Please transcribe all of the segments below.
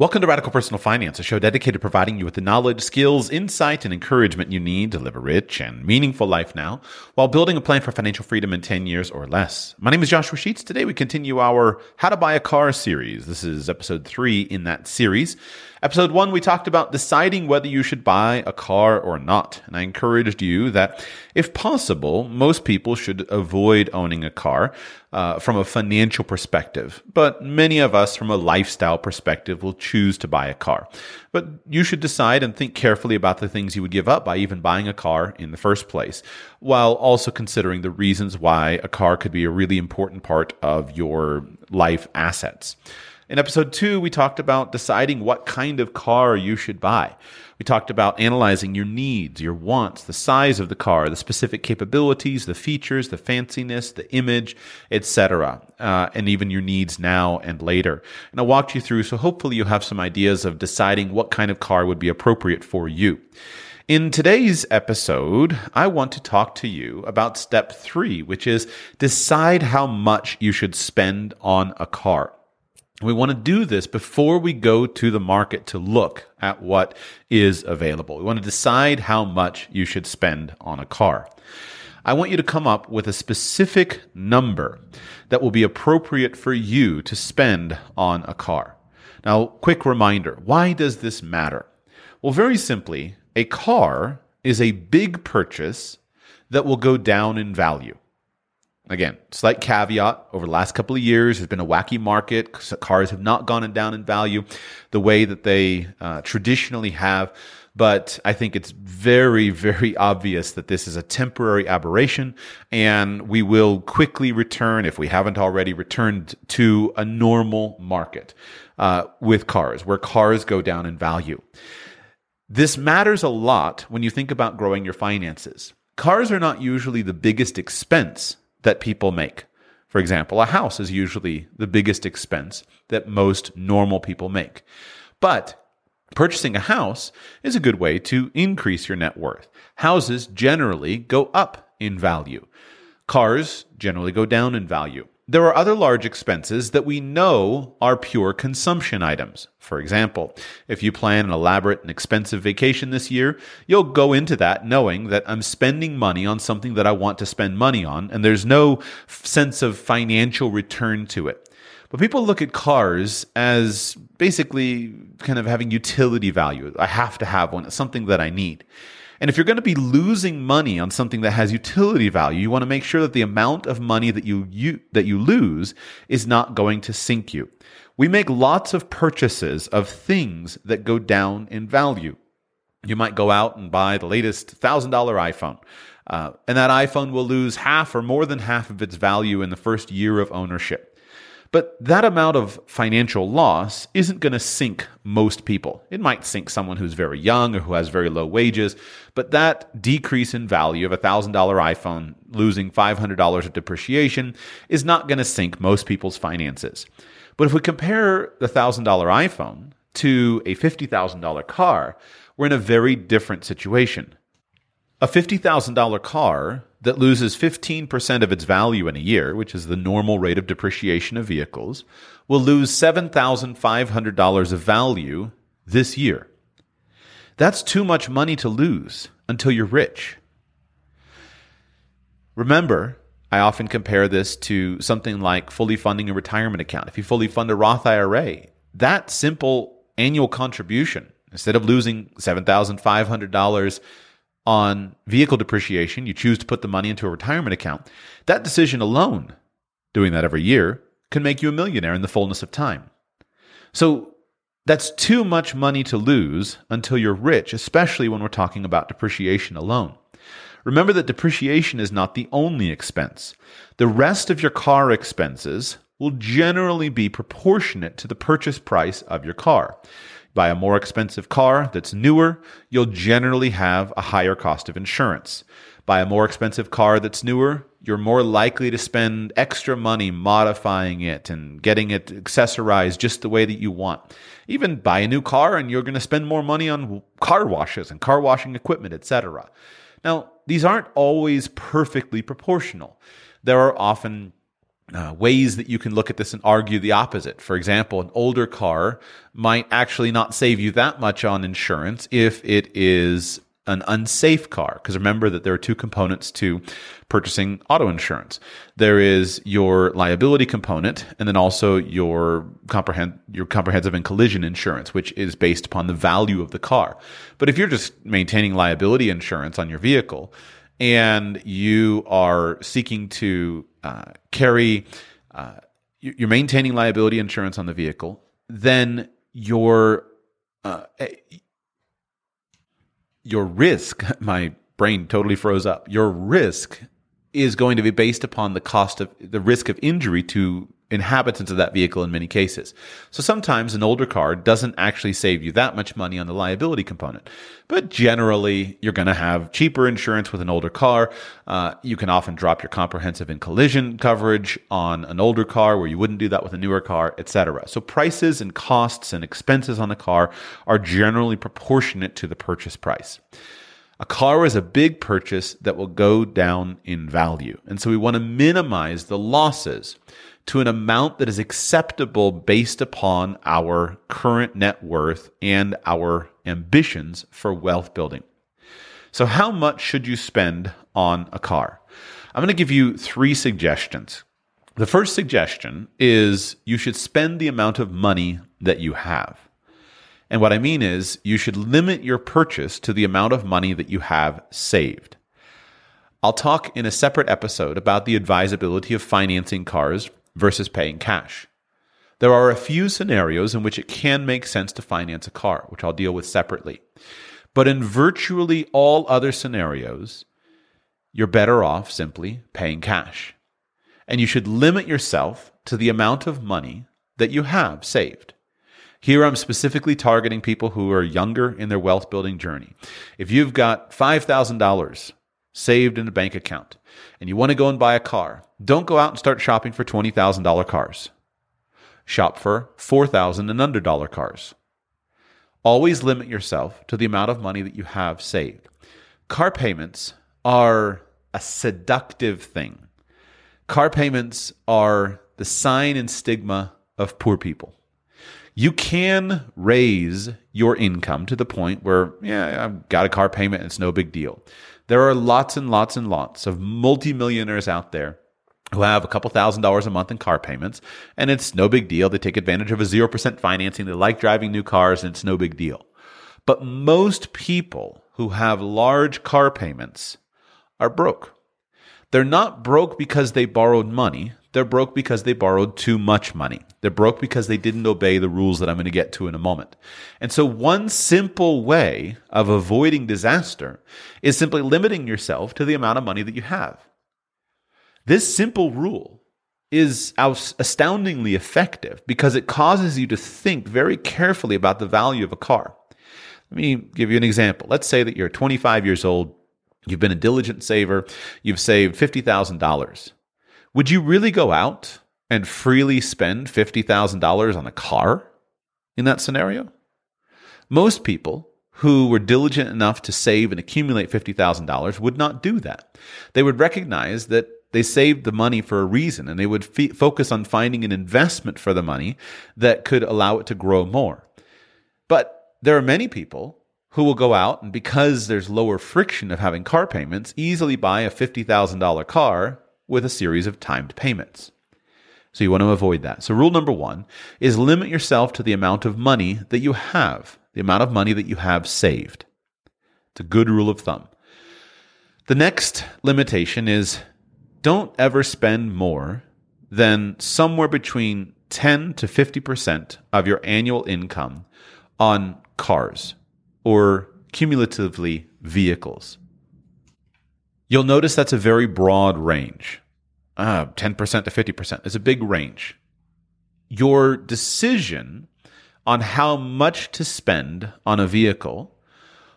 Welcome to Radical Personal Finance, a show dedicated to providing you with the knowledge, skills, insight, and encouragement you need to live a rich and meaningful life now while building a plan for financial freedom in 10 years or less. My name is Joshua Sheets. Today we continue our How to Buy a Car series. This is episode three in that series. Episode one, we talked about deciding whether you should buy a car or not. And I encouraged you that if possible, most people should avoid owning a car uh, from a financial perspective. But many of us, from a lifestyle perspective, will choose to buy a car. But you should decide and think carefully about the things you would give up by even buying a car in the first place, while also considering the reasons why a car could be a really important part of your life assets. In episode two, we talked about deciding what kind of car you should buy. We talked about analyzing your needs, your wants, the size of the car, the specific capabilities, the features, the fanciness, the image, etc., uh, and even your needs now and later. And I walked you through, so hopefully you have some ideas of deciding what kind of car would be appropriate for you. In today's episode, I want to talk to you about step three, which is decide how much you should spend on a car. We want to do this before we go to the market to look at what is available. We want to decide how much you should spend on a car. I want you to come up with a specific number that will be appropriate for you to spend on a car. Now, quick reminder why does this matter? Well, very simply, a car is a big purchase that will go down in value. Again, slight caveat over the last couple of years, there's been a wacky market. Cars have not gone down in value the way that they uh, traditionally have. But I think it's very, very obvious that this is a temporary aberration and we will quickly return, if we haven't already returned to a normal market uh, with cars, where cars go down in value. This matters a lot when you think about growing your finances. Cars are not usually the biggest expense that people make. For example, a house is usually the biggest expense that most normal people make. But purchasing a house is a good way to increase your net worth. Houses generally go up in value. Cars generally go down in value. There are other large expenses that we know are pure consumption items. For example, if you plan an elaborate and expensive vacation this year, you'll go into that knowing that I'm spending money on something that I want to spend money on, and there's no sense of financial return to it. But people look at cars as basically kind of having utility value. I have to have one. It's something that I need. And if you're going to be losing money on something that has utility value, you want to make sure that the amount of money that you, you that you lose is not going to sink you. We make lots of purchases of things that go down in value. You might go out and buy the latest $1,000 iPhone. Uh, and that iPhone will lose half or more than half of its value in the first year of ownership. But that amount of financial loss isn't going to sink most people. It might sink someone who's very young or who has very low wages, but that decrease in value of a $1,000 iPhone losing $500 of depreciation is not going to sink most people's finances. But if we compare the $1,000 iPhone to a $50,000 car, we're in a very different situation. A $50,000 car that loses 15% of its value in a year, which is the normal rate of depreciation of vehicles, will lose $7,500 of value this year. That's too much money to lose until you're rich. Remember, I often compare this to something like fully funding a retirement account. If you fully fund a Roth IRA, that simple annual contribution, instead of losing $7,500 on vehicle depreciation, you choose to put the money into a retirement account. That decision alone, doing that every year, can make you a millionaire in the fullness of time. So that's too much money to lose until you're rich, especially when we're talking about depreciation alone. Remember that depreciation is not the only expense. The rest of your car expenses will generally be proportionate to the purchase price of your car buy a more expensive car that's newer, you'll generally have a higher cost of insurance. Buy a more expensive car that's newer, you're more likely to spend extra money modifying it and getting it accessorized just the way that you want. Even buy a new car and you're going to spend more money on car washes and car washing equipment, etc. Now, these aren't always perfectly proportional. There are often uh, ways that you can look at this and argue the opposite. For example, an older car might actually not save you that much on insurance if it is an unsafe car. Because remember that there are two components to purchasing auto insurance. There is your liability component, and then also your comprehend your comprehensive and collision insurance, which is based upon the value of the car. But if you're just maintaining liability insurance on your vehicle, and you are seeking to uh, carry, uh, you're maintaining liability insurance on the vehicle, then your uh, eh, your risk, my brain totally froze up. Your risk is going to be based upon the cost of the risk of injury to inhabitants of that vehicle in many cases. So sometimes an older car doesn't actually save you that much money on the liability component. But generally, you're going to have cheaper insurance with an older car. Uh, you can often drop your comprehensive and collision coverage on an older car where you wouldn't do that with a newer car, etc. So prices and costs and expenses on a car are generally proportionate to the purchase price. A car is a big purchase that will go down in value. And so we want to minimize the losses to an amount that is acceptable based upon our current net worth and our ambitions for wealth building. So, how much should you spend on a car? I'm going to give you three suggestions. The first suggestion is you should spend the amount of money that you have. And what I mean is, you should limit your purchase to the amount of money that you have saved. I'll talk in a separate episode about the advisability of financing cars versus paying cash. There are a few scenarios in which it can make sense to finance a car, which I'll deal with separately. But in virtually all other scenarios, you're better off simply paying cash. And you should limit yourself to the amount of money that you have saved. Here I'm specifically targeting people who are younger in their wealth building journey. If you've got $5,000 saved in a bank account and you want to go and buy a car, don't go out and start shopping for $20,000 cars. Shop for 4,000 and under dollar cars. Always limit yourself to the amount of money that you have saved. Car payments are a seductive thing. Car payments are the sign and stigma of poor people. You can raise your income to the point where, yeah, I've got a car payment, it's no big deal. There are lots and lots and lots of multimillionaires out there who have a couple thousand dollars a month in car payments, and it's no big deal. They take advantage of a 0% financing. They like driving new cars, and it's no big deal. But most people who have large car payments are broke. They're not broke because they borrowed money. They're broke because they borrowed too much money. They're broke because they didn't obey the rules that I'm going to get to in a moment. And so one simple way of avoiding disaster is simply limiting yourself to the amount of money that you have. This simple rule is astoundingly effective because it causes you to think very carefully about the value of a car. Let me give you an example. Let's say that you're 25 years old, you've been a diligent saver, you've saved $50,000. Would you really go out and freely spend $50,000 on a car in that scenario? Most people who were diligent enough to save and accumulate $50,000 would not do that. They would recognize that they saved the money for a reason and they would f- focus on finding an investment for the money that could allow it to grow more. But there are many people who will go out and because there's lower friction of having car payments, easily buy a $50,000 car with a series of timed payments. So you want to avoid that. So rule number one is limit yourself to the amount of money that you have, the amount of money that you have saved. It's a good rule of thumb. The next limitation is don't ever spend more than somewhere between 10 to 50% of your annual income on cars or cumulatively vehicles. You'll notice that's a very broad range. Uh, 10% to 50% is a big range. Your decision on how much to spend on a vehicle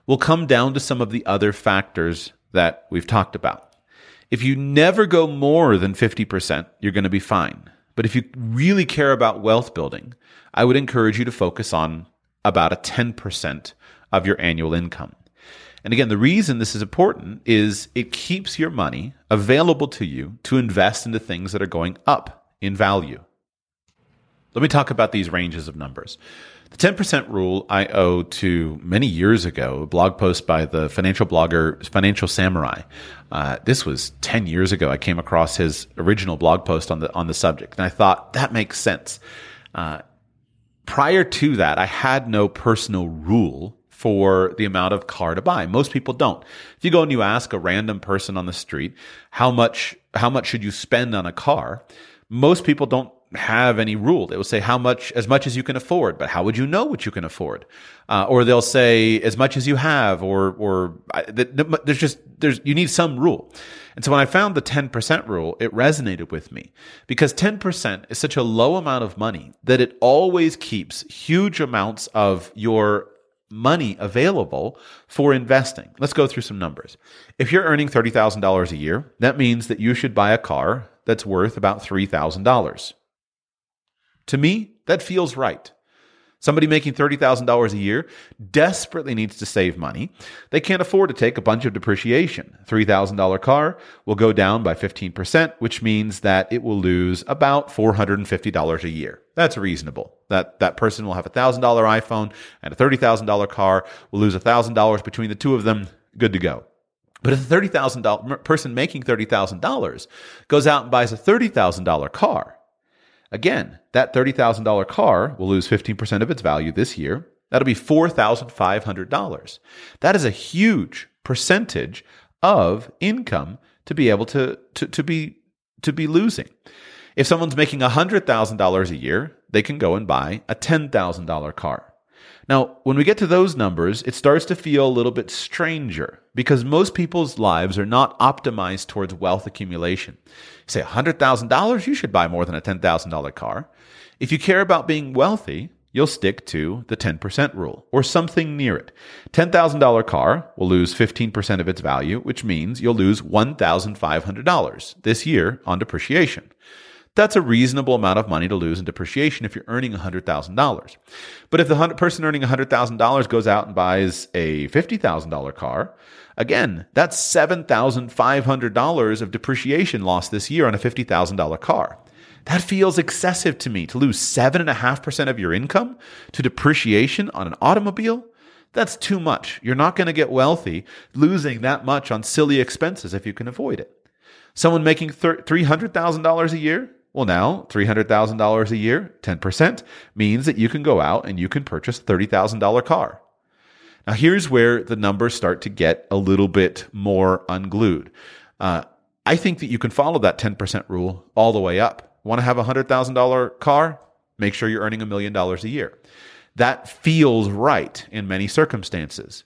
will come down to some of the other factors that we've talked about. If you never go more than 50%, you're going to be fine. But if you really care about wealth building, I would encourage you to focus on about a 10% of your annual income. And again, the reason this is important is it keeps your money available to you to invest into things that are going up. in value. Let me talk about these ranges of numbers. The 10% rule I owe to many years ago, a blog post by the financial blogger Financial Samurai. Uh, this was 10 years ago. I came across his original blog post on the, on the subject, and I thought that makes sense. Uh, prior to that, I had no personal rule for the amount of car to buy. Most people don't. If you go and you ask a random person on the street, how much, how much should you spend on a car? Most people don't have any rule. They will say how much, as much as you can afford, but how would you know what you can afford? Uh, or they'll say as much as you have, or or there's just there's you need some rule. And so when I found the 10% rule, it resonated with me because 10% is such a low amount of money that it always keeps huge amounts of your money available for investing. Let's go through some numbers. If you're earning $30,000 a year, that means that you should buy a car that's worth about $3,000. To me, that feels right. Somebody making $30,000 a year desperately needs to save money. They can't afford to take a bunch of depreciation. $3,000 car will go down by 15%, which means that it will lose about $450 a year. That's reasonable. That, that person will have a $1,000 iPhone and a $30,000 car, will lose $1,000 between the two of them. Good to go. But if a $30,000 person making $30,000 goes out and buys a $30,000 car, Again, that $30,000 car will lose 15% of its value this year. That'll be $4,500. That is a huge percentage of income to be able to, to, to be to be losing. If someone's making $100,000 a year, they can go and buy a $10,000 car. Now, when we get to those numbers, it starts to feel a little bit stranger because most people's lives are not optimized towards wealth accumulation. Say $100,000, you should buy more than a $10,000 car. If you care about being wealthy, you'll stick to the 10% rule or something near it. $10,000 car will lose 15% of its value, which means you'll lose $1,500 this year on depreciation. That's a reasonable amount of money to lose in depreciation if you're earning $100,000. But if the person earning $100,000 goes out and buys a $50,000 car, again, that's $7,500 of depreciation lost this year on a $50,000 car. That feels excessive to me to lose 7.5% of your income to depreciation on an automobile. That's too much. You're not going to get wealthy losing that much on silly expenses if you can avoid it. Someone making $300,000 a year, well, now $300,000 a year, 10%, means that you can go out and you can purchase a $30,000 car. Now, here's where the numbers start to get a little bit more unglued. Uh, I think that you can follow that 10% rule all the way up. Want to have a $100,000 car? Make sure you're earning a million dollars a year. That feels right in many circumstances.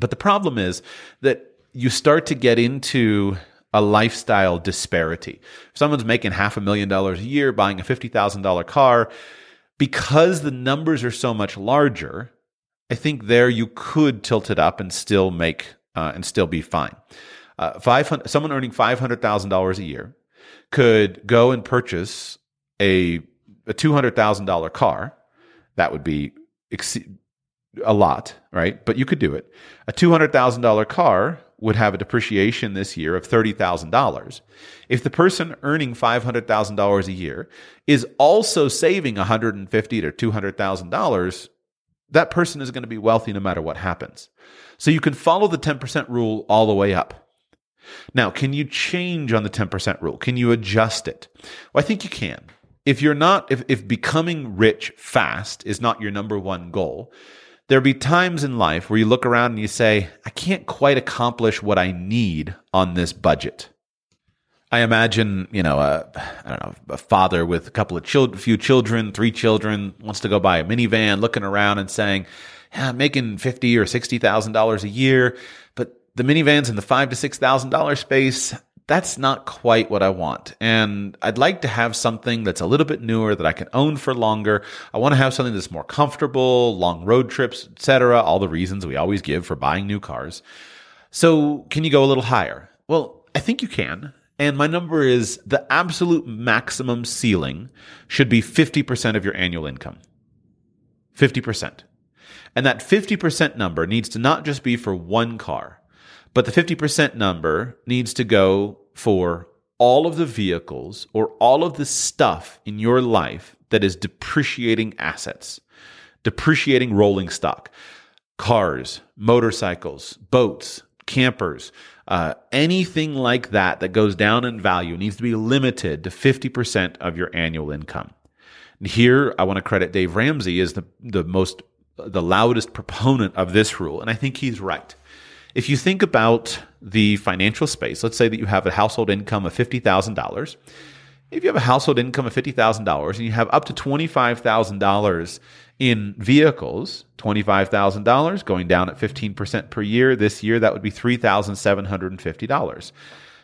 But the problem is that you start to get into a lifestyle disparity. If someone's making half a million dollars a year buying a $50,000 car, because the numbers are so much larger, I think there you could tilt it up and still make uh, and still be fine. Uh, 500, someone earning $500,000 a year could go and purchase a, a $200,000 car. That would be ex- a lot, right? But you could do it. A $200,000 car would have a depreciation this year of $30,000. If the person earning $500,000 a year is also saving $150 to $200,000, that person is going to be wealthy no matter what happens. So you can follow the 10% rule all the way up. Now, can you change on the 10% rule? Can you adjust it? Well, I think you can. If you're not, if, if becoming rich fast is not your number one goal, there'll be times in life where you look around and you say, I can't quite accomplish what I need on this budget. I imagine, you know, a, I don't know, a father with a couple of children, a few children, three children, wants to go buy a minivan, looking around and saying, yeah, I'm making fifty or sixty thousand dollars a year, but the minivans in the five to six thousand dollar space, that's not quite what I want. And I'd like to have something that's a little bit newer that I can own for longer. I want to have something that's more comfortable, long road trips, etc. All the reasons we always give for buying new cars. So, can you go a little higher? Well, I think you can. And my number is the absolute maximum ceiling should be 50% of your annual income. 50%. And that 50% number needs to not just be for one car, but the 50% number needs to go for all of the vehicles or all of the stuff in your life that is depreciating assets, depreciating rolling stock, cars, motorcycles, boats, campers, uh, anything like that that goes down in value needs to be limited to 50% of your annual income. And here, I want to credit Dave Ramsey as the, the most, the loudest proponent of this rule. And I think he's right. If you think about the financial space, let's say that you have a household income of $50,000. If you have a household income of $50,000 and you have up to $25,000 in vehicles, $25,000 going down at 15% per year, this year that would be $3,750.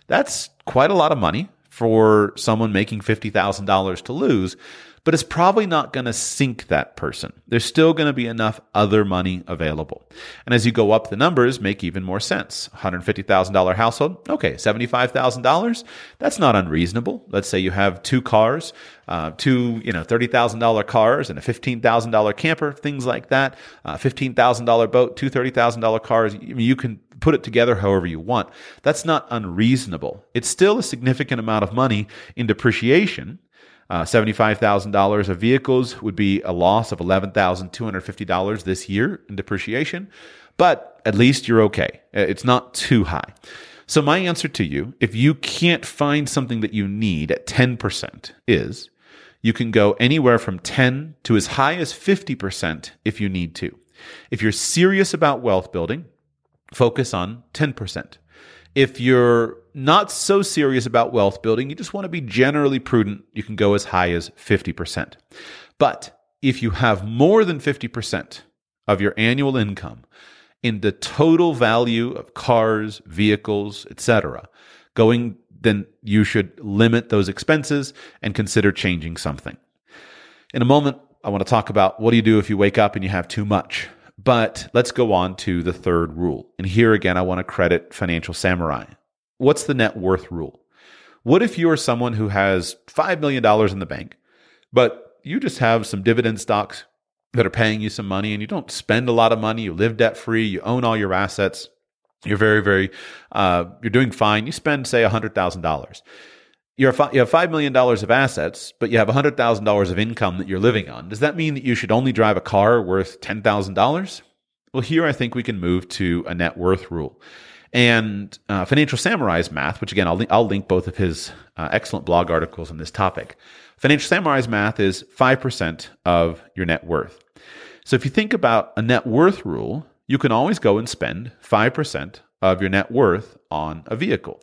That's quite a lot of money for someone making $50,000 to lose but it's probably not going to sink that person. There's still going to be enough other money available. And as you go up, the numbers make even more sense. $150,000 household, okay, $75,000, that's not unreasonable. Let's say you have two cars, uh, two, you know, $30,000 cars and a $15,000 camper, things like that, uh, $15,000 boat, two $30,000 cars. You can put it together however you want. That's not unreasonable. It's still a significant amount of money in depreciation uh, $75,000 of vehicles would be a loss of $11,250 this year in depreciation, but at least you're okay. Uh, it's not too high. So, my answer to you, if you can't find something that you need at 10%, is you can go anywhere from 10 to as high as 50% if you need to. If you're serious about wealth building, focus on 10%. If you're not so serious about wealth building, you just want to be generally prudent, you can go as high as 50%. But if you have more than 50% of your annual income in the total value of cars, vehicles, etc., going then you should limit those expenses and consider changing something. In a moment, I want to talk about what do you do if you wake up and you have too much. But let's go on to the third rule. And here again, I want to credit Financial Samurai. What's the net worth rule? What if you are someone who has $5 million in the bank, but you just have some dividend stocks that are paying you some money and you don't spend a lot of money, you live debt free, you own all your assets, you're very, very, uh, you're doing fine. You spend, say, $100,000 you're fi- you have $5 million of assets, but you have $100,000 of income that you're living on. Does that mean that you should only drive a car worth $10,000? Well, here I think we can move to a net worth rule. And uh, Financial Samurai's math, which again, I'll, li- I'll link both of his uh, excellent blog articles on this topic. Financial Samurai's math is 5% of your net worth. So if you think about a net worth rule, you can always go and spend 5% of your net worth on a vehicle.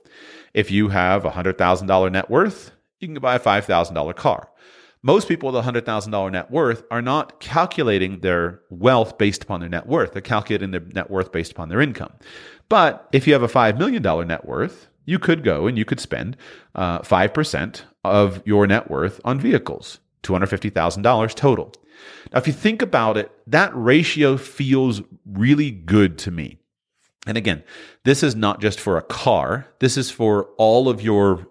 If you have a $100,000 net worth, you can buy a $5,000 car. Most people with a $100,000 net worth are not calculating their wealth based upon their net worth. They're calculating their net worth based upon their income. But if you have a $5 million net worth, you could go and you could spend uh, 5% of your net worth on vehicles, $250,000 total. Now, if you think about it, that ratio feels really good to me. And again, this is not just for a car. This is for all of your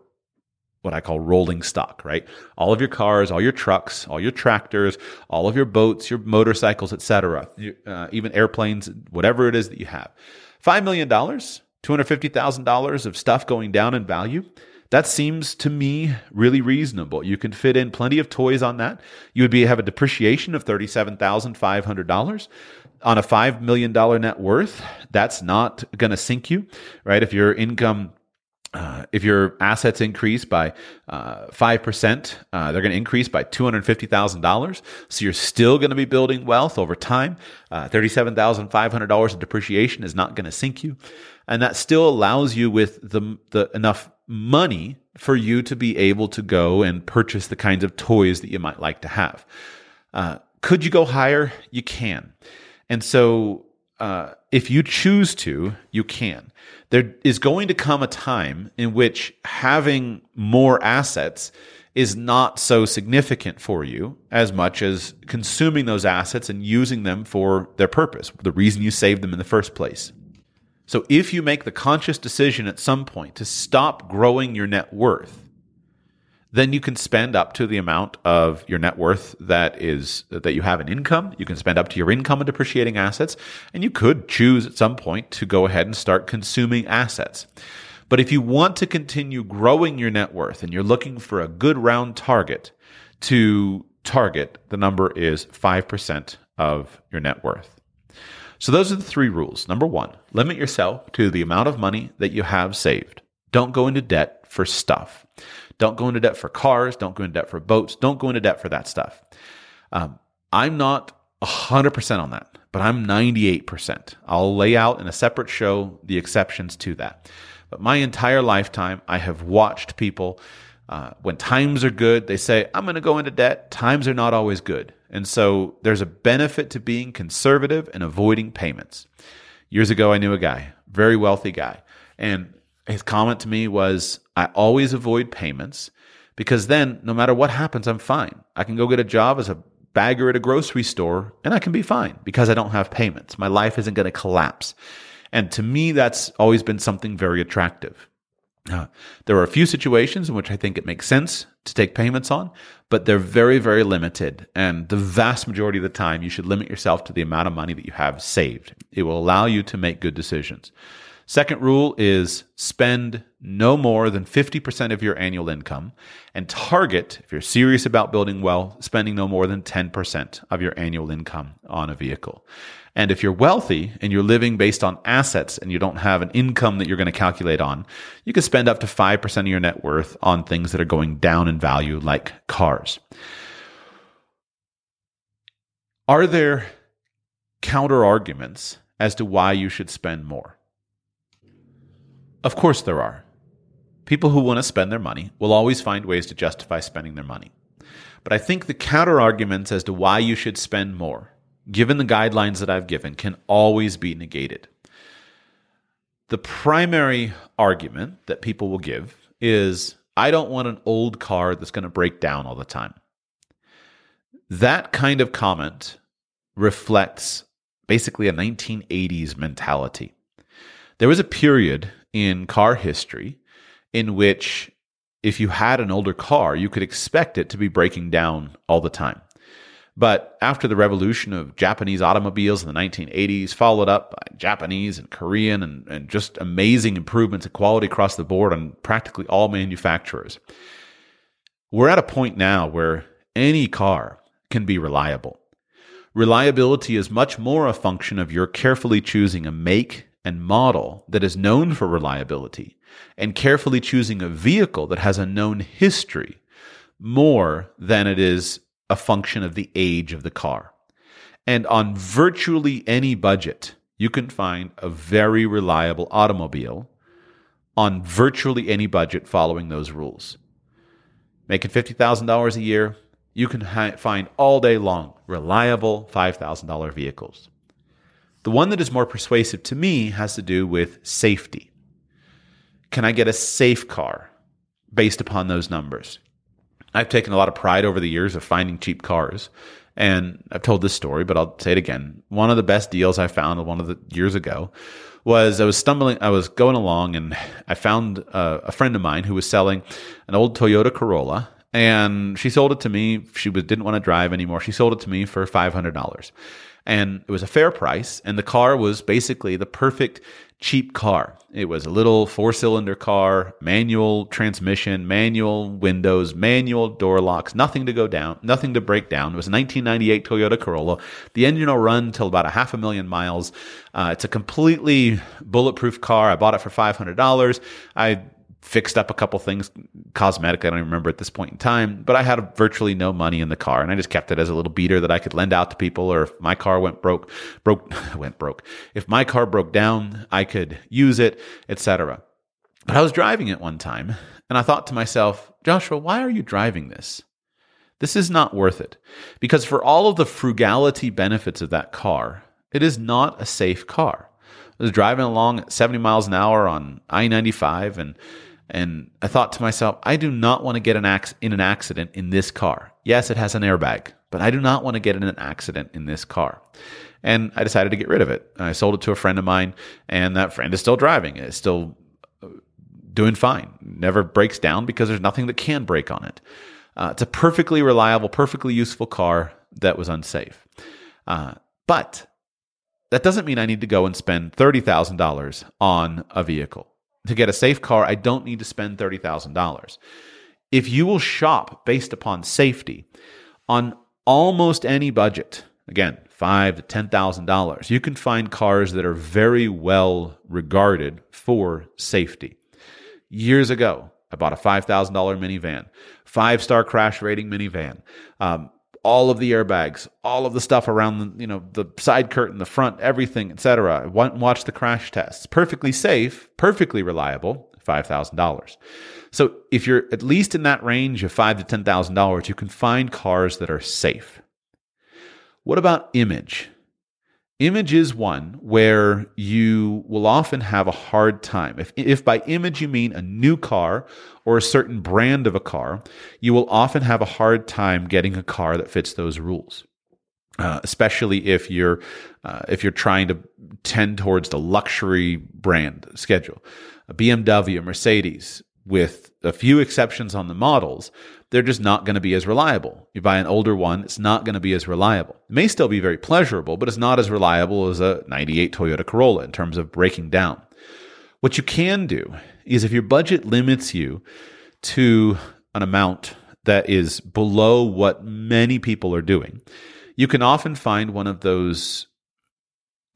what I call rolling stock, right? All of your cars, all your trucks, all your tractors, all of your boats, your motorcycles, etc., uh, even airplanes, whatever it is that you have. $5 million, $250,000 of stuff going down in value. That seems to me really reasonable. You can fit in plenty of toys on that. You would be have a depreciation of $37,500 on a $5 million net worth, that's not going to sink you, right? If your income uh, if your assets increase by uh, 5%, uh, they're going to increase by $250,000. So you're still going to be building wealth over time. Uh, $37,500 of depreciation is not going to sink you. And that still allows you with the, the enough money for you to be able to go and purchase the kinds of toys that you might like to have. Uh, could you go higher? You can. And so, uh, if you choose to, you can. There is going to come a time in which having more assets is not so significant for you as much as consuming those assets and using them for their purpose, the reason you saved them in the first place. So if you make the conscious decision at some point to stop growing your net worth, then you can spend up to the amount of your net worth that is that you have an income. You can spend up to your income in depreciating assets, and you could choose at some point to go ahead and start consuming assets. But if you want to continue growing your net worth and you're looking for a good round target to target, the number is 5% of your net worth. So those are the three rules. Number one, limit yourself to the amount of money that you have saved. Don't go into debt for stuff. Don't go into debt for cars. Don't go into debt for boats. Don't go into debt for that stuff. Um, I'm not 100% on that, but I'm 98%. I'll lay out in a separate show the exceptions to that. But my entire lifetime, I have watched people, uh, when times are good, they say, I'm going to go into debt. Times are not always good. And so there's a benefit to being conservative and avoiding payments. Years ago, I knew a guy, very wealthy guy. And his comment to me was, I always avoid payments because then no matter what happens, I'm fine. I can go get a job as a bagger at a grocery store and I can be fine because I don't have payments. My life isn't going to collapse. And to me, that's always been something very attractive. There are a few situations in which I think it makes sense to take payments on, but they're very, very limited. And the vast majority of the time, you should limit yourself to the amount of money that you have saved. It will allow you to make good decisions. Second rule is spend no more than 50% of your annual income and target, if you're serious about building wealth, spending no more than 10% of your annual income on a vehicle. And if you're wealthy and you're living based on assets and you don't have an income that you're going to calculate on, you can spend up to 5% of your net worth on things that are going down in value, like cars. Are there counter arguments as to why you should spend more? Of course, there are. People who want to spend their money will always find ways to justify spending their money. But I think the counter arguments as to why you should spend more, given the guidelines that I've given, can always be negated. The primary argument that people will give is I don't want an old car that's going to break down all the time. That kind of comment reflects basically a 1980s mentality. There was a period in car history in which if you had an older car, you could expect it to be breaking down all the time. But after the revolution of Japanese automobiles in the 1980s, followed up by Japanese and Korean and, and just amazing improvements in quality across the board on practically all manufacturers, we're at a point now where any car can be reliable. Reliability is much more a function of your carefully choosing a make and model that is known for reliability and carefully choosing a vehicle that has a known history more than it is a function of the age of the car. And on virtually any budget, you can find a very reliable automobile on virtually any budget following those rules. Making $50,000 a year, you can find all day long reliable $5,000 vehicles. The one that is more persuasive to me has to do with safety. Can I get a safe car based upon those numbers? I've taken a lot of pride over the years of finding cheap cars. And I've told this story, but I'll say it again. One of the best deals I found one of the years ago was I was stumbling, I was going along and I found a, a friend of mine who was selling an old Toyota Corolla and she sold it to me. She didn't want to drive anymore. She sold it to me for $500 and it was a fair price. And the car was basically the perfect cheap car. It was a little four cylinder car, manual transmission, manual windows, manual door locks, nothing to go down, nothing to break down. It was a 1998 Toyota Corolla. The engine will run till about a half a million miles. Uh, it's a completely bulletproof car. I bought it for $500. I fixed up a couple things cosmetic. I don't remember at this point in time, but I had virtually no money in the car and I just kept it as a little beater that I could lend out to people. Or if my car went broke, broke, went broke. If my car broke down, I could use it, etc. But I was driving it one time and I thought to myself, Joshua, why are you driving this? This is not worth it because for all of the frugality benefits of that car, it is not a safe car. I was driving along at 70 miles an hour on I 95 and and I thought to myself, I do not want to get an ac- in an accident in this car. Yes, it has an airbag, but I do not want to get in an accident in this car. And I decided to get rid of it. I sold it to a friend of mine, and that friend is still driving. It's still uh, doing fine. Never breaks down because there's nothing that can break on it. Uh, it's a perfectly reliable, perfectly useful car that was unsafe. Uh, but that doesn't mean I need to go and spend $30,000 on a vehicle. To get a safe car, I don't need to spend $30,000. If you will shop based upon safety on almost any budget, again, five to ten thousand dollars, you can find cars that are very well regarded for safety. Years ago, I bought a five thousand dollar minivan, five star crash rating minivan. Um, all of the airbags, all of the stuff around the, you know, the side curtain, the front, everything, etc. Went and watched the crash tests. Perfectly safe, perfectly reliable, $5,000. So if you're at least in that range of five to $10,000, you can find cars that are safe. What about image? Image is one where you will often have a hard time. If, if by image you mean a new car or a certain brand of a car, you will often have a hard time getting a car that fits those rules. Uh, especially if you're uh, if you're trying to tend towards the luxury brand schedule, a BMW, a Mercedes, with a few exceptions on the models, they're just not going to be as reliable. You buy an older one, it's not going to be as reliable. It may still be very pleasurable, but it's not as reliable as a 98 Toyota Corolla in terms of breaking down. What you can do is if your budget limits you to an amount that is below what many people are doing, you can often find one of those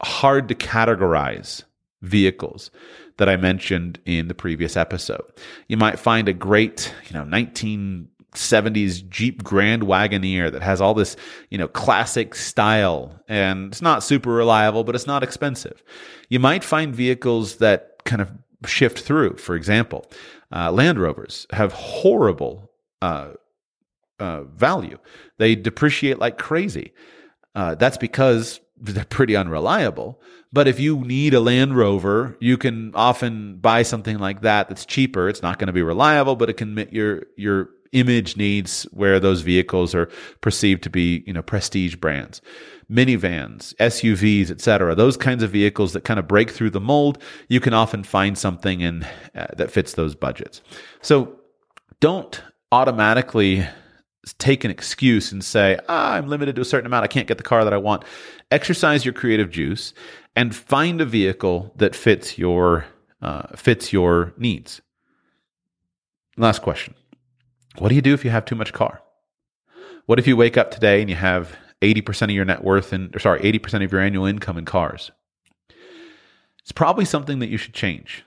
hard to categorize vehicles that I mentioned in the previous episode. You might find a great, you know, 19 70s Jeep Grand Wagoneer that has all this, you know, classic style and it's not super reliable, but it's not expensive. You might find vehicles that kind of shift through. For example, uh, Land Rovers have horrible uh, uh, value. They depreciate like crazy. Uh, that's because they're pretty unreliable. But if you need a Land Rover, you can often buy something like that that's cheaper. It's not going to be reliable, but it can meet your your image needs where those vehicles are perceived to be, you know, prestige brands. Minivans, SUVs, etc. Those kinds of vehicles that kind of break through the mold, you can often find something in uh, that fits those budgets. So don't automatically take an excuse and say, ah, I'm limited to a certain amount. I can't get the car that I want. Exercise your creative juice and find a vehicle that fits your uh, fits your needs. Last question. What do you do if you have too much car? What if you wake up today and you have 80% of your net worth and sorry, 80% of your annual income in cars? It's probably something that you should change.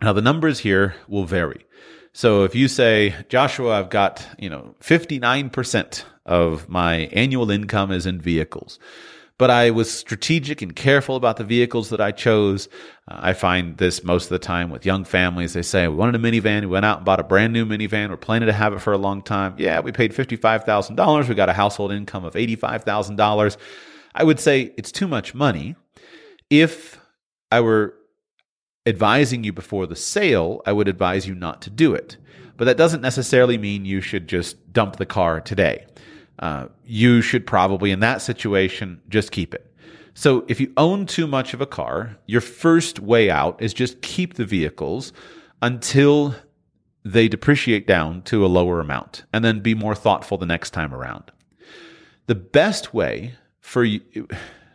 Now the numbers here will vary. So if you say, Joshua, I've got, you know, 59% of my annual income is in vehicles but I was strategic and careful about the vehicles that I chose. Uh, I find this most of the time with young families. They say, We wanted a minivan. We went out and bought a brand new minivan. We're planning to have it for a long time. Yeah, we paid $55,000. We got a household income of $85,000. I would say it's too much money. If I were advising you before the sale, I would advise you not to do it. But that doesn't necessarily mean you should just dump the car today uh, you should probably, in that situation, just keep it. So if you own too much of a car, your first way out is just keep the vehicles until they depreciate down to a lower amount and then be more thoughtful the next time around. The best way for you,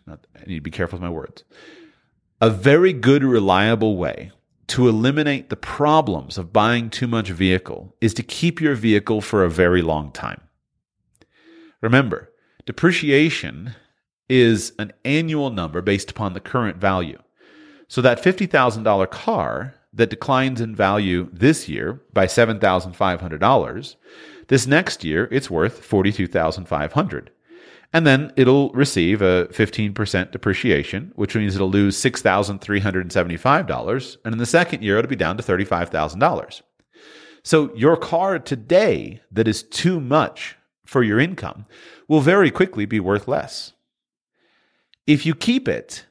I need to be careful with my words, a very good, reliable way to eliminate the problems of buying too much vehicle is to keep your vehicle for a very long time. Remember, depreciation is an annual number based upon the current value. So that $50,000 car that declines in value this year by $7,500, this next year it's worth 42,500. And then it'll receive a 15% depreciation, which means it'll lose $6,375. And in the second year, it'll be down to $35,000. So your car today that is too much for your income will very quickly be worth less. If you keep it,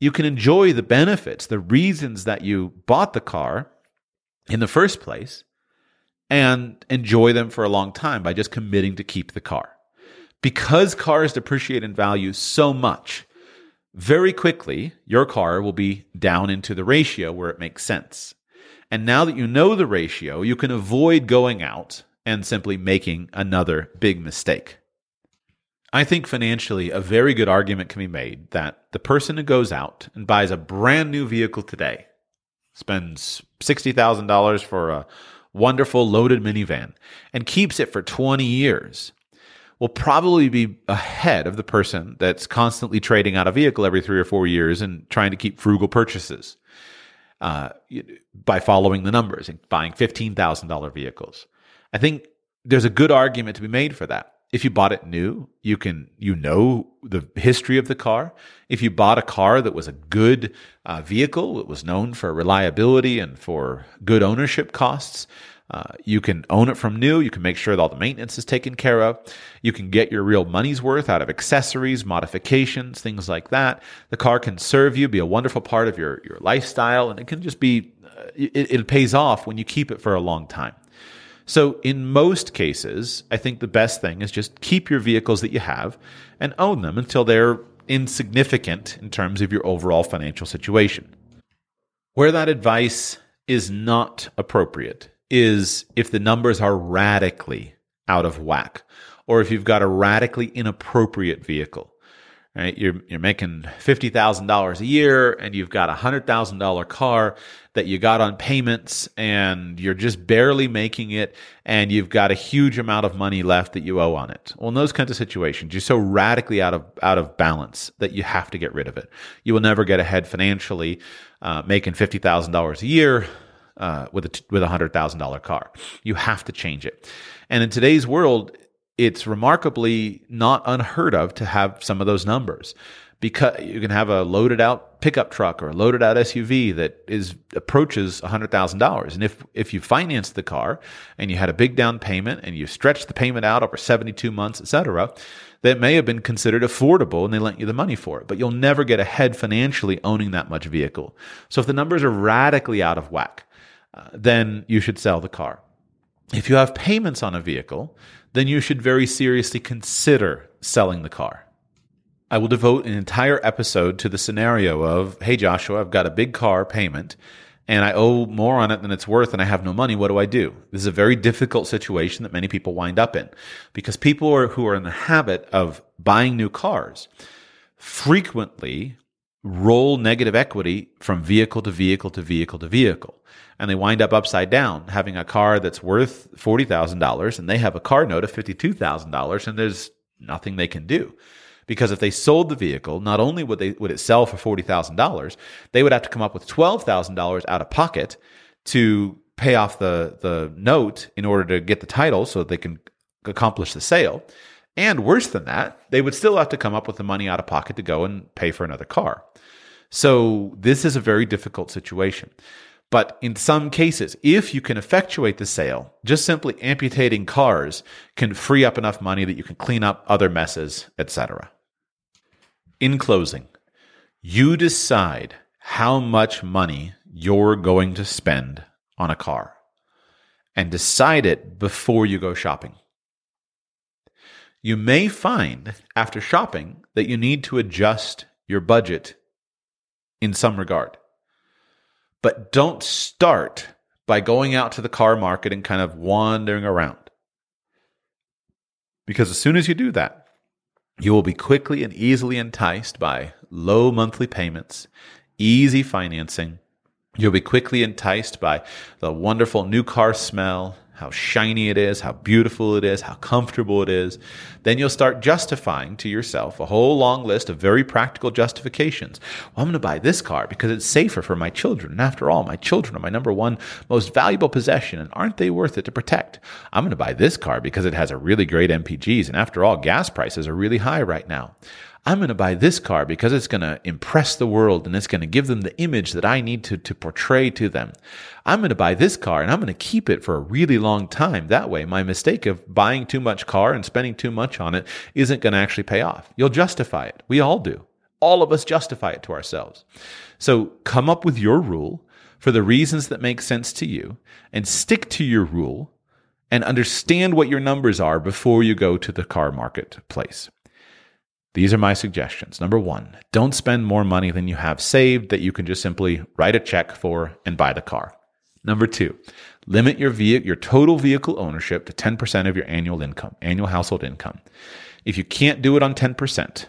you can enjoy the benefits, the reasons that you bought the car in the first place, and enjoy them for a long time by just committing to keep the car. Because cars depreciate in value so much, very quickly your car will be down into the ratio where it makes sense. And now that you know the ratio, you can avoid going out and simply making another big mistake. I think financially, a very good argument can be made that the person who goes out and buys a brand new vehicle today, spends $60,000 for a wonderful loaded minivan and keeps it for 20 years will probably be ahead of the person that's constantly trading out a vehicle every three or four years and trying to keep frugal purchases uh, by following the numbers and buying $15,000 vehicles. I think there's a good argument to be made for that. If you bought it new, you can you know the history of the car. If you bought a car that was a good uh, vehicle, it was known for reliability and for good ownership costs. Uh, you can own it from new. You can make sure that all the maintenance is taken care of. You can get your real money's worth out of accessories, modifications, things like that. The car can serve you, be a wonderful part of your, your lifestyle, and it can just be, uh, it, it pays off when you keep it for a long time. So, in most cases, I think the best thing is just keep your vehicles that you have and own them until they're insignificant in terms of your overall financial situation. Where that advice is not appropriate is if the numbers are radically out of whack or if you've got a radically inappropriate vehicle. Right? You're you're making fifty thousand dollars a year, and you've got a hundred thousand dollar car that you got on payments, and you're just barely making it, and you've got a huge amount of money left that you owe on it. Well, in those kinds of situations, you're so radically out of out of balance that you have to get rid of it. You will never get ahead financially, uh, making fifty thousand dollars a year uh, with a with a hundred thousand dollar car. You have to change it. And in today's world, it's remarkably not unheard of to have some of those numbers. Because you can have a loaded out pickup truck or a loaded out SUV that is approaches $100,000 and if if you finance the car and you had a big down payment and you stretch the payment out over 72 months etc that may have been considered affordable and they lent you the money for it. But you'll never get ahead financially owning that much vehicle. So if the numbers are radically out of whack uh, then you should sell the car. If you have payments on a vehicle, then you should very seriously consider selling the car. I will devote an entire episode to the scenario of, hey, Joshua, I've got a big car payment and I owe more on it than it's worth and I have no money. What do I do? This is a very difficult situation that many people wind up in because people are, who are in the habit of buying new cars frequently roll negative equity from vehicle to vehicle to vehicle to vehicle. And they wind up upside down, having a car that's worth $40,000 and they have a car note of $52,000 and there's nothing they can do. Because if they sold the vehicle, not only would they would it sell for $40,000, they would have to come up with $12,000 out of pocket to pay off the the note in order to get the title so that they can accomplish the sale. And worse than that, they would still have to come up with the money out of pocket to go and pay for another car. So this is a very difficult situation. But in some cases, if you can effectuate the sale, just simply amputating cars can free up enough money that you can clean up other messes, etc. In closing, you decide how much money you're going to spend on a car and decide it before you go shopping. You may find after shopping that you need to adjust your budget in some regard. But don't start by going out to the car market and kind of wandering around. Because as soon as you do that, you will be quickly and easily enticed by low monthly payments, easy financing. You'll be quickly enticed by the wonderful new car smell, how shiny it is, how beautiful it is, how comfortable it is, then you'll start justifying to yourself a whole long list of very practical justifications. Well, I'm going to buy this car because it's safer for my children. And after all, my children are my number one most valuable possession, and aren't they worth it to protect? I'm going to buy this car because it has a really great MPGs, and after all, gas prices are really high right now. I'm going to buy this car because it's going to impress the world and it's going to give them the image that I need to, to portray to them. I'm going to buy this car and I'm going to keep it for a really long time. That way, my mistake of buying too much car and spending too much on it isn't going to actually pay off. You'll justify it. We all do. All of us justify it to ourselves. So come up with your rule for the reasons that make sense to you and stick to your rule and understand what your numbers are before you go to the car marketplace. These are my suggestions. Number one, don't spend more money than you have saved that you can just simply write a check for and buy the car. Number two, limit your vehicle, your total vehicle ownership to 10% of your annual income, annual household income. If you can't do it on 10%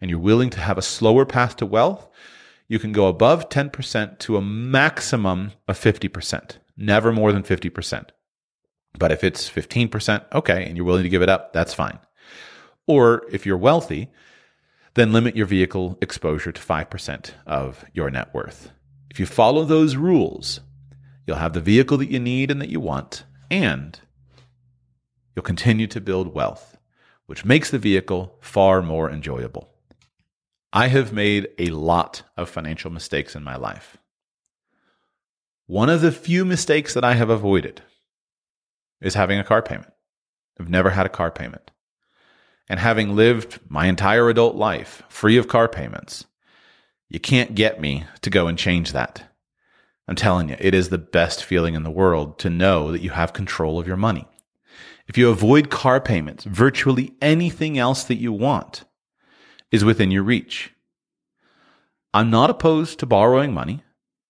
and you're willing to have a slower path to wealth, you can go above 10% to a maximum of 50%, never more than 50%. But if it's 15%, okay, and you're willing to give it up, that's fine. Or if you're wealthy, then limit your vehicle exposure to 5% of your net worth. If you follow those rules, you'll have the vehicle that you need and that you want, and you'll continue to build wealth, which makes the vehicle far more enjoyable. I have made a lot of financial mistakes in my life. One of the few mistakes that I have avoided is having a car payment. I've never had a car payment. And having lived my entire adult life free of car payments, you can't get me to go and change that. I'm telling you, it is the best feeling in the world to know that you have control of your money. If you avoid car payments, virtually anything else that you want is within your reach. I'm not opposed to borrowing money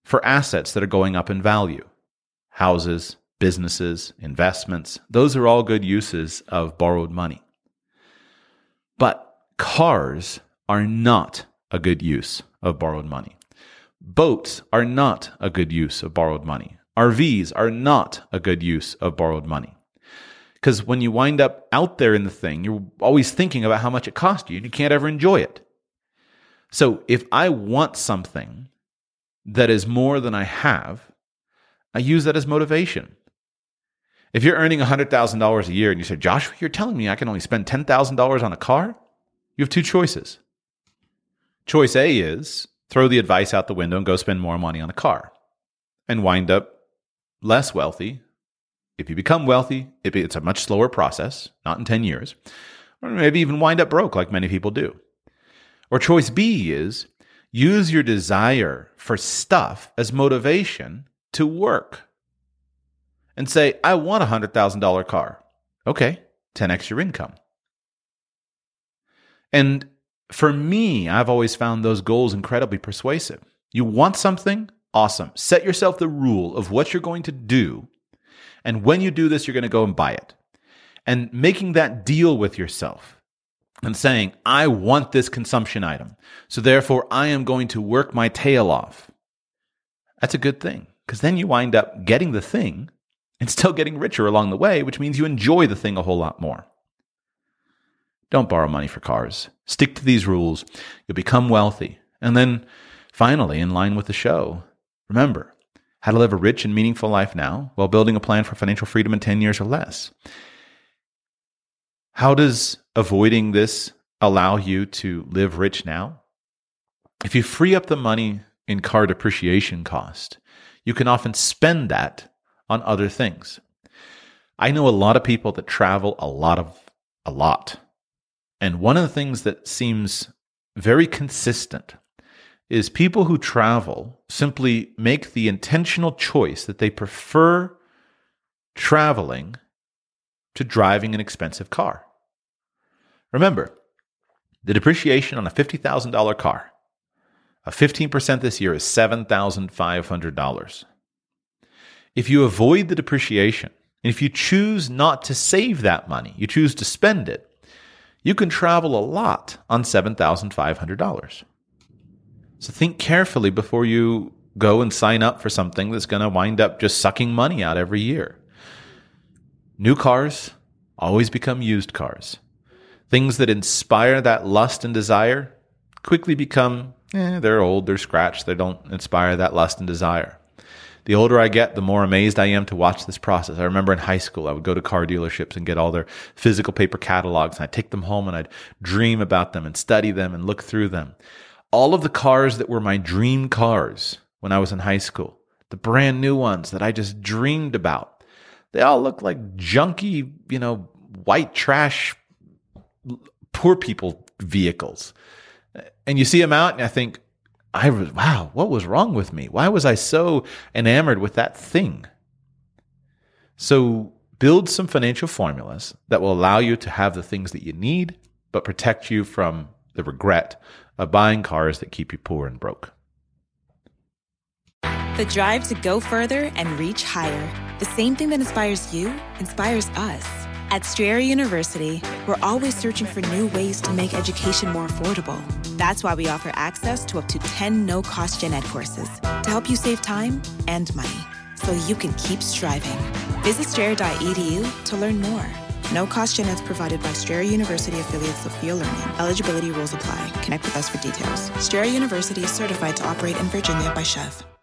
for assets that are going up in value houses, businesses, investments. Those are all good uses of borrowed money. Cars are not a good use of borrowed money. Boats are not a good use of borrowed money. RVs are not a good use of borrowed money. Because when you wind up out there in the thing, you're always thinking about how much it cost you and you can't ever enjoy it. So if I want something that is more than I have, I use that as motivation. If you're earning $100,000 a year and you say, Joshua, you're telling me I can only spend $10,000 on a car? You have two choices. Choice A is throw the advice out the window and go spend more money on a car and wind up less wealthy. If you become wealthy, it's a much slower process, not in 10 years, or maybe even wind up broke like many people do. Or choice B is use your desire for stuff as motivation to work and say, I want a $100,000 car. Okay, 10x your income. And for me, I've always found those goals incredibly persuasive. You want something? Awesome. Set yourself the rule of what you're going to do. And when you do this, you're going to go and buy it. And making that deal with yourself and saying, I want this consumption item. So therefore, I am going to work my tail off. That's a good thing because then you wind up getting the thing and still getting richer along the way, which means you enjoy the thing a whole lot more. Don't borrow money for cars. Stick to these rules. You'll become wealthy. And then, finally, in line with the show, remember how to live a rich and meaningful life now while building a plan for financial freedom in 10 years or less. How does avoiding this allow you to live rich now? If you free up the money in car depreciation cost, you can often spend that on other things. I know a lot of people that travel a lot of a lot. And one of the things that seems very consistent is people who travel simply make the intentional choice that they prefer traveling to driving an expensive car. Remember, the depreciation on a $50,000 car, a 15% this year is $7,500 if you avoid the depreciation, and if you choose not to save that money, you choose to spend it, you can travel a lot on $7,500. So think carefully before you go and sign up for something that's going to wind up just sucking money out every year. New cars always become used cars. Things that inspire that lust and desire quickly become, eh, they're old, they're scratched, they don't inspire that lust and desire the older I get, the more amazed I am to watch this process. I remember in high school, I would go to car dealerships and get all their physical paper catalogs, and I'd take them home and I'd dream about them and study them and look through them. All of the cars that were my dream cars when I was in high school, the brand new ones that I just dreamed about, they all look like junky, you know, white trash, poor people vehicles. And you see them out, and I think, I was, wow, what was wrong with me? Why was I so enamored with that thing? So build some financial formulas that will allow you to have the things that you need, but protect you from the regret of buying cars that keep you poor and broke. The drive to go further and reach higher. The same thing that inspires you inspires us. At Strayer University, we're always searching for new ways to make education more affordable. That's why we offer access to up to 10 no cost gen ed courses to help you save time and money so you can keep striving. Visit strayer.edu to learn more. No cost gen eds provided by Strayer University affiliates Sophia Learning. Eligibility rules apply. Connect with us for details. Strayer University is certified to operate in Virginia by SCHEV.